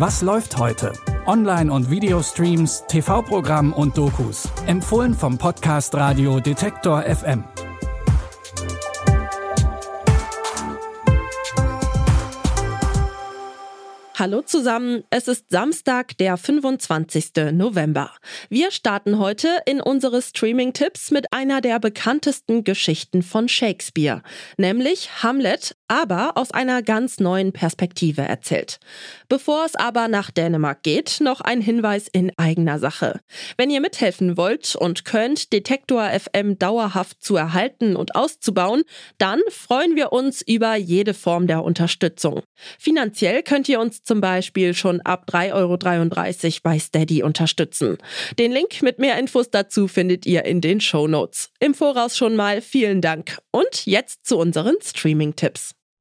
Was läuft heute? Online- und Videostreams, TV-Programm und Dokus. Empfohlen vom Podcast Radio Detektor FM. Hallo zusammen, es ist Samstag, der 25. November. Wir starten heute in unsere Streaming-Tipps mit einer der bekanntesten Geschichten von Shakespeare, nämlich Hamlet, aber aus einer ganz neuen Perspektive erzählt. Bevor es aber nach Dänemark geht, noch ein Hinweis in eigener Sache. Wenn ihr mithelfen wollt und könnt, Detektor FM dauerhaft zu erhalten und auszubauen, dann freuen wir uns über jede Form der Unterstützung. Finanziell könnt ihr uns zum Beispiel schon ab 3,33 Euro bei Steady unterstützen. Den Link mit mehr Infos dazu findet ihr in den Show Notes. Im Voraus schon mal vielen Dank. Und jetzt zu unseren Streaming-Tipps.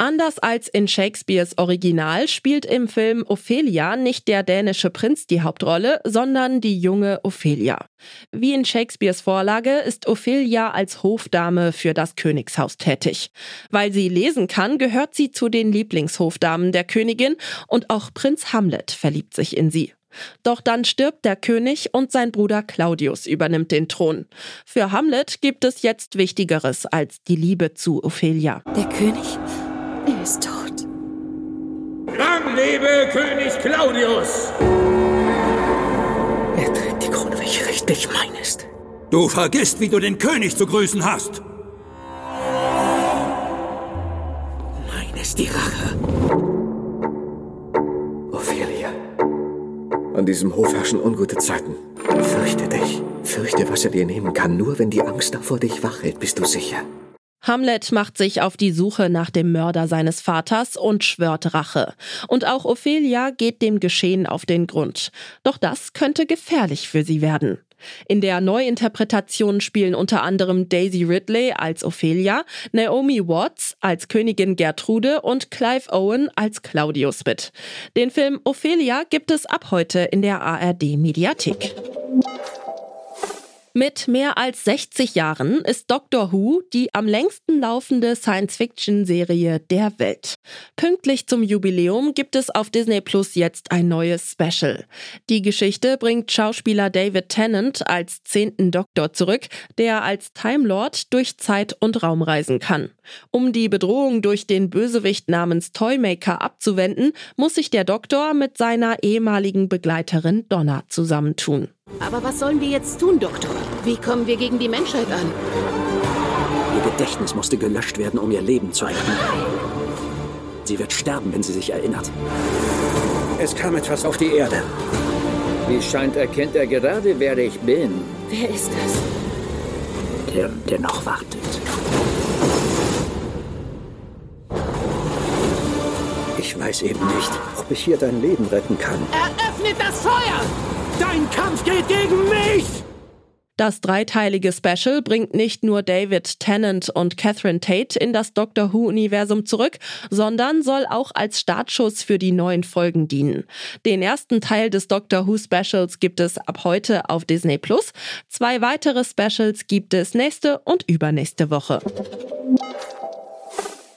Anders als in Shakespeares Original spielt im Film Ophelia nicht der dänische Prinz die Hauptrolle, sondern die junge Ophelia. Wie in Shakespeares Vorlage ist Ophelia als Hofdame für das Königshaus tätig. Weil sie lesen kann, gehört sie zu den Lieblingshofdamen der Königin und auch Prinz Hamlet verliebt sich in sie. Doch dann stirbt der König und sein Bruder Claudius übernimmt den Thron. Für Hamlet gibt es jetzt Wichtigeres als die Liebe zu Ophelia. Der König? Er ist tot. Lang lebe König Claudius! Er trägt die Krone, welche richtig mein ist. Du vergisst, wie du den König zu grüßen hast. Mein ist die Rache. Ophelia. An diesem Hof herrschen ungute Zeiten. Fürchte dich. Fürchte, was er dir nehmen kann. Nur wenn die Angst davor dich wach hält, bist du sicher. Hamlet macht sich auf die Suche nach dem Mörder seines Vaters und schwört Rache. Und auch Ophelia geht dem Geschehen auf den Grund. Doch das könnte gefährlich für sie werden. In der Neuinterpretation spielen unter anderem Daisy Ridley als Ophelia, Naomi Watts als Königin Gertrude und Clive Owen als Claudius mit. Den Film Ophelia gibt es ab heute in der ARD Mediathek. Mit mehr als 60 Jahren ist Doctor Who die am längsten laufende Science-Fiction-Serie der Welt. Pünktlich zum Jubiläum gibt es auf Disney Plus jetzt ein neues Special. Die Geschichte bringt Schauspieler David Tennant als zehnten Doktor zurück, der als Time Lord durch Zeit und Raum reisen kann. Um die Bedrohung durch den Bösewicht namens Toymaker abzuwenden, muss sich der Doktor mit seiner ehemaligen Begleiterin Donna zusammentun. Aber was sollen wir jetzt tun, Doktor? Wie kommen wir gegen die Menschheit an? Ihr Gedächtnis musste gelöscht werden, um ihr Leben zu retten. Sie wird sterben, wenn sie sich erinnert. Es kam etwas auf die Erde. Wie scheint, erkennt er gerade, wer ich bin. Wer ist das? Der, der noch wartet. Ich weiß eben nicht, ob ich hier dein Leben retten kann. Eröffnet das Feuer! Dein Kampf geht gegen mich! Das dreiteilige Special bringt nicht nur David Tennant und Catherine Tate in das Doctor Who-Universum zurück, sondern soll auch als Startschuss für die neuen Folgen dienen. Den ersten Teil des Doctor Who-Specials gibt es ab heute auf Disney Plus. Zwei weitere Specials gibt es nächste und übernächste Woche.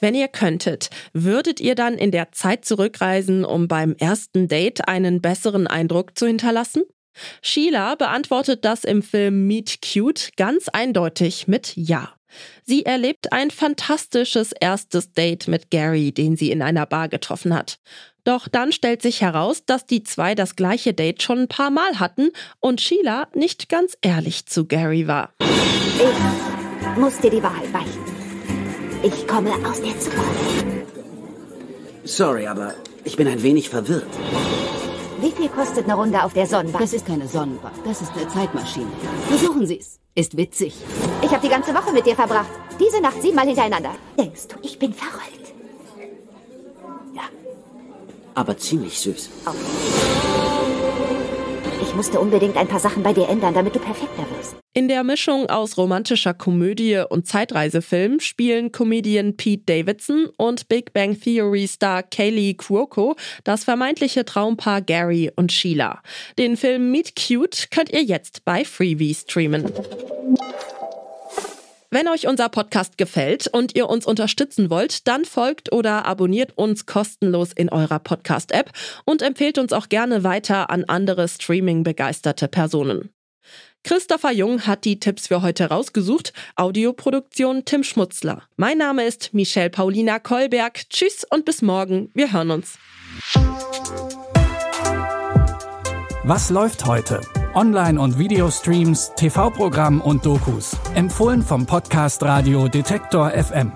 Wenn ihr könntet, würdet ihr dann in der Zeit zurückreisen, um beim ersten Date einen besseren Eindruck zu hinterlassen? Sheila beantwortet das im Film Meet Cute ganz eindeutig mit Ja. Sie erlebt ein fantastisches erstes Date mit Gary, den sie in einer Bar getroffen hat. Doch dann stellt sich heraus, dass die zwei das gleiche Date schon ein paar Mal hatten und Sheila nicht ganz ehrlich zu Gary war. Ich muss dir die Wahrheit beichten. Ich komme aus der Zukunft. Sorry, aber ich bin ein wenig verwirrt. Wie viel kostet eine Runde auf der Sonnenbank? Das ist keine Sonnenbank, das ist eine Zeitmaschine. Versuchen Sie es. Ist witzig. Ich habe die ganze Woche mit dir verbracht. Diese Nacht siebenmal hintereinander. Denkst du, ich bin verrückt? Ja. aber ziemlich süß. Okay. Ich musste unbedingt ein paar Sachen bei dir ändern, damit du perfekter wirst. In der Mischung aus romantischer Komödie und Zeitreisefilm spielen Comedian Pete Davidson und Big Bang Theory Star Kaylee Cuoco das vermeintliche Traumpaar Gary und Sheila. Den Film Meet Cute könnt ihr jetzt bei Freebie streamen. Wenn euch unser Podcast gefällt und ihr uns unterstützen wollt, dann folgt oder abonniert uns kostenlos in eurer Podcast-App und empfehlt uns auch gerne weiter an andere Streaming-begeisterte Personen. Christopher Jung hat die Tipps für heute rausgesucht. Audioproduktion Tim Schmutzler. Mein Name ist Michelle Paulina Kolberg. Tschüss und bis morgen. Wir hören uns. Was läuft heute? Online- und Videostreams, TV-Programm und Dokus. Empfohlen vom Podcast Radio Detektor FM.